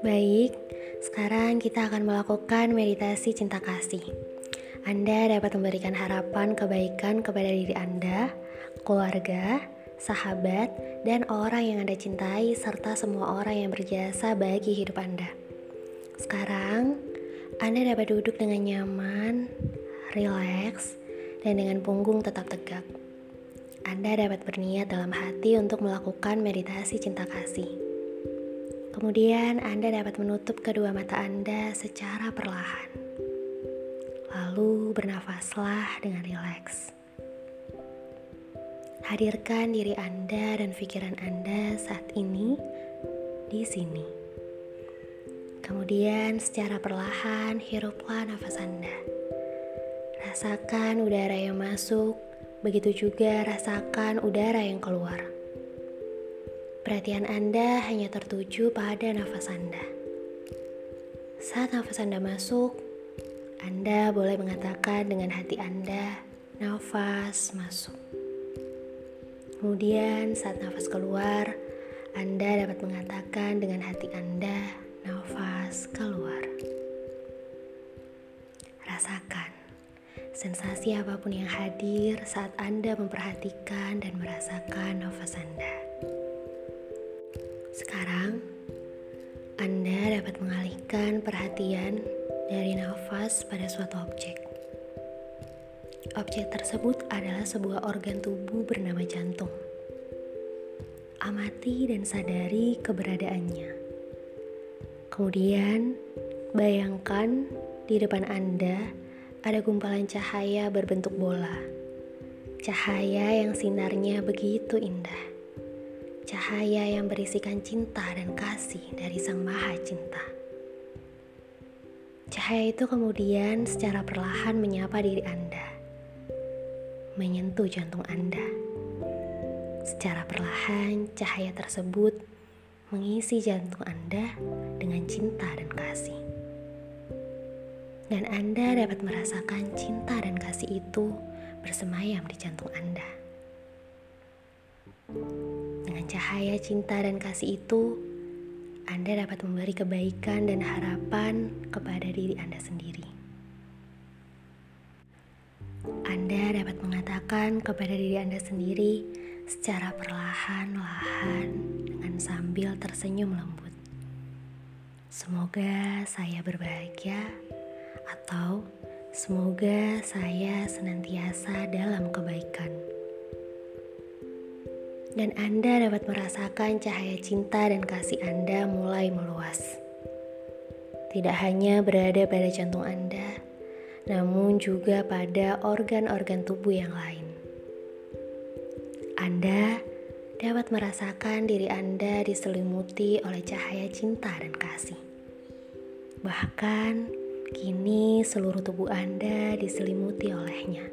Baik, sekarang kita akan melakukan meditasi cinta kasih. Anda dapat memberikan harapan kebaikan kepada diri Anda, keluarga, sahabat, dan orang yang Anda cintai, serta semua orang yang berjasa bagi hidup Anda. Sekarang, Anda dapat duduk dengan nyaman, rileks, dan dengan punggung tetap tegak. Anda dapat berniat dalam hati untuk melakukan meditasi cinta kasih. Kemudian Anda dapat menutup kedua mata Anda secara perlahan. Lalu bernafaslah dengan rileks. Hadirkan diri Anda dan pikiran Anda saat ini di sini. Kemudian secara perlahan hiruplah nafas Anda. Rasakan udara yang masuk, begitu juga rasakan udara yang keluar. Perhatian Anda hanya tertuju pada nafas Anda. Saat nafas Anda masuk, Anda boleh mengatakan dengan hati Anda, nafas masuk. Kemudian saat nafas keluar, Anda dapat mengatakan dengan hati Anda, nafas keluar. Rasakan sensasi apa pun yang hadir saat Anda memperhatikan dan merasakan nafas Anda. Sekarang, Anda dapat mengalihkan perhatian dari nafas pada suatu objek. Objek tersebut adalah sebuah organ tubuh bernama jantung. Amati dan sadari keberadaannya. Kemudian, bayangkan di depan Anda ada gumpalan cahaya berbentuk bola. Cahaya yang sinarnya begitu indah cahaya yang berisikan cinta dan kasih dari Sang Maha Cinta. Cahaya itu kemudian secara perlahan menyapa diri Anda, menyentuh jantung Anda. Secara perlahan, cahaya tersebut mengisi jantung Anda dengan cinta dan kasih. Dan Anda dapat merasakan cinta dan kasih itu bersemayam di jantung Anda. Dengan cahaya cinta dan kasih itu, Anda dapat memberi kebaikan dan harapan kepada diri Anda sendiri. Anda dapat mengatakan kepada diri Anda sendiri secara perlahan-lahan dengan sambil tersenyum lembut. Semoga saya berbahagia atau semoga saya senantiasa dalam kebaikan dan Anda dapat merasakan cahaya cinta dan kasih Anda mulai meluas. Tidak hanya berada pada jantung Anda, namun juga pada organ-organ tubuh yang lain. Anda dapat merasakan diri Anda diselimuti oleh cahaya cinta dan kasih. Bahkan kini seluruh tubuh Anda diselimuti olehnya.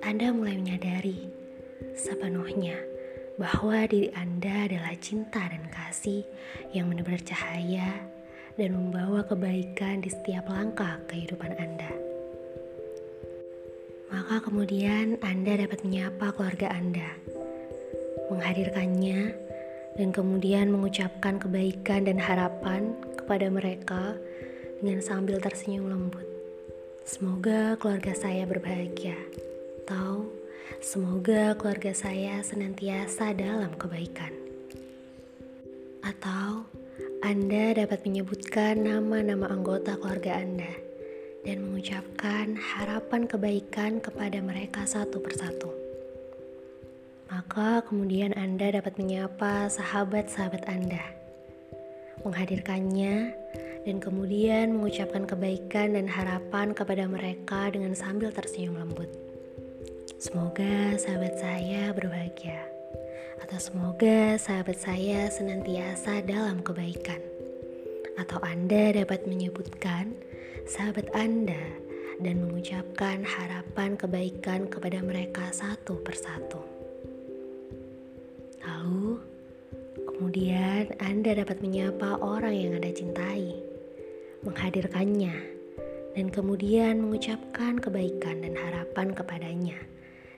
Anda mulai menyadari sepenuhnya bahwa diri Anda adalah cinta dan kasih yang menebar cahaya dan membawa kebaikan di setiap langkah kehidupan Anda. Maka kemudian Anda dapat menyapa keluarga Anda, menghadirkannya, dan kemudian mengucapkan kebaikan dan harapan kepada mereka dengan sambil tersenyum lembut. Semoga keluarga saya berbahagia. Tahu Semoga keluarga saya senantiasa dalam kebaikan. Atau Anda dapat menyebutkan nama-nama anggota keluarga Anda dan mengucapkan harapan kebaikan kepada mereka satu persatu. Maka kemudian Anda dapat menyapa sahabat-sahabat Anda, menghadirkannya, dan kemudian mengucapkan kebaikan dan harapan kepada mereka dengan sambil tersenyum lembut. Semoga sahabat saya berbahagia, atau semoga sahabat saya senantiasa dalam kebaikan, atau Anda dapat menyebutkan sahabat Anda dan mengucapkan harapan kebaikan kepada mereka satu persatu. Lalu, kemudian Anda dapat menyapa orang yang Anda cintai, menghadirkannya, dan kemudian mengucapkan kebaikan dan harapan kepadanya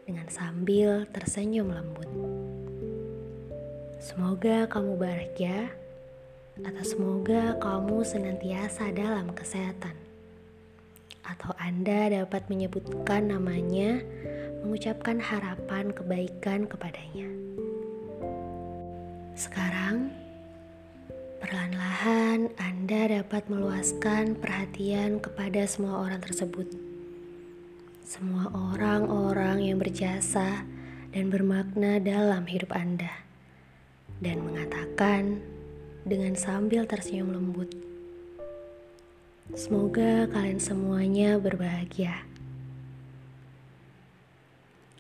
dengan sambil tersenyum lembut. Semoga kamu bahagia atau semoga kamu senantiasa dalam kesehatan. Atau Anda dapat menyebutkan namanya, mengucapkan harapan kebaikan kepadanya. Sekarang, perlahan-lahan Anda dapat meluaskan perhatian kepada semua orang tersebut. Semua orang-orang yang berjasa dan bermakna dalam hidup Anda dan mengatakan dengan sambil tersenyum lembut, "Semoga kalian semuanya berbahagia."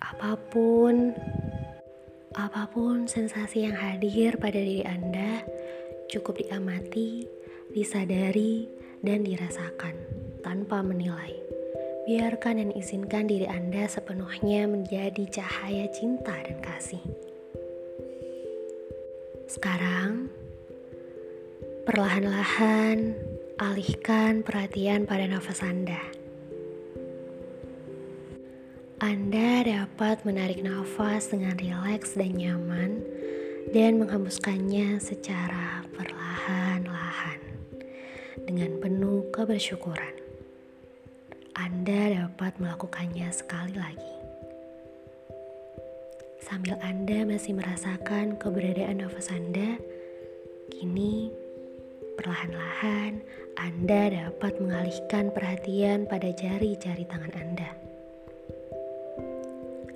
Apa pun, apa pun sensasi yang hadir pada diri Anda, cukup diamati, disadari, dan dirasakan tanpa menilai. Biarkan dan izinkan diri Anda sepenuhnya menjadi cahaya cinta dan kasih. Sekarang, perlahan-lahan alihkan perhatian pada nafas Anda. Anda dapat menarik nafas dengan rileks dan nyaman dan menghembuskannya secara perlahan-lahan dengan penuh kebersyukuran. Anda dapat melakukannya sekali lagi sambil Anda masih merasakan keberadaan nafas Anda, kini perlahan-lahan Anda dapat mengalihkan perhatian pada jari-jari tangan Anda.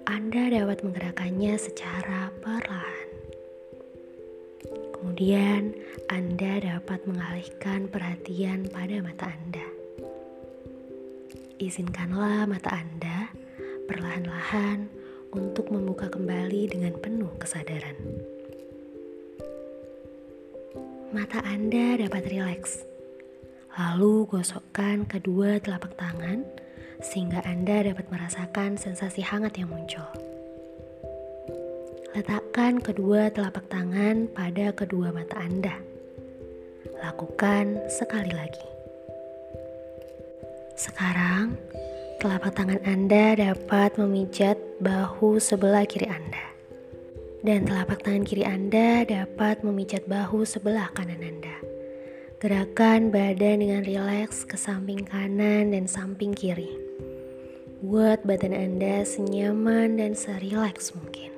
Anda dapat menggerakkannya secara perlahan. Kemudian, Anda dapat mengalihkan perhatian pada mata Anda. Izinkanlah mata Anda perlahan-lahan untuk membuka kembali dengan penuh kesadaran. Mata Anda dapat rileks, lalu gosokkan kedua telapak tangan sehingga Anda dapat merasakan sensasi hangat yang muncul. Letakkan kedua telapak tangan pada kedua mata Anda. Lakukan sekali lagi. Sekarang, Telapak tangan Anda dapat memijat bahu sebelah kiri Anda. Dan telapak tangan kiri Anda dapat memijat bahu sebelah kanan Anda. Gerakan badan dengan rileks ke samping kanan dan samping kiri. Buat badan Anda senyaman dan serileks mungkin.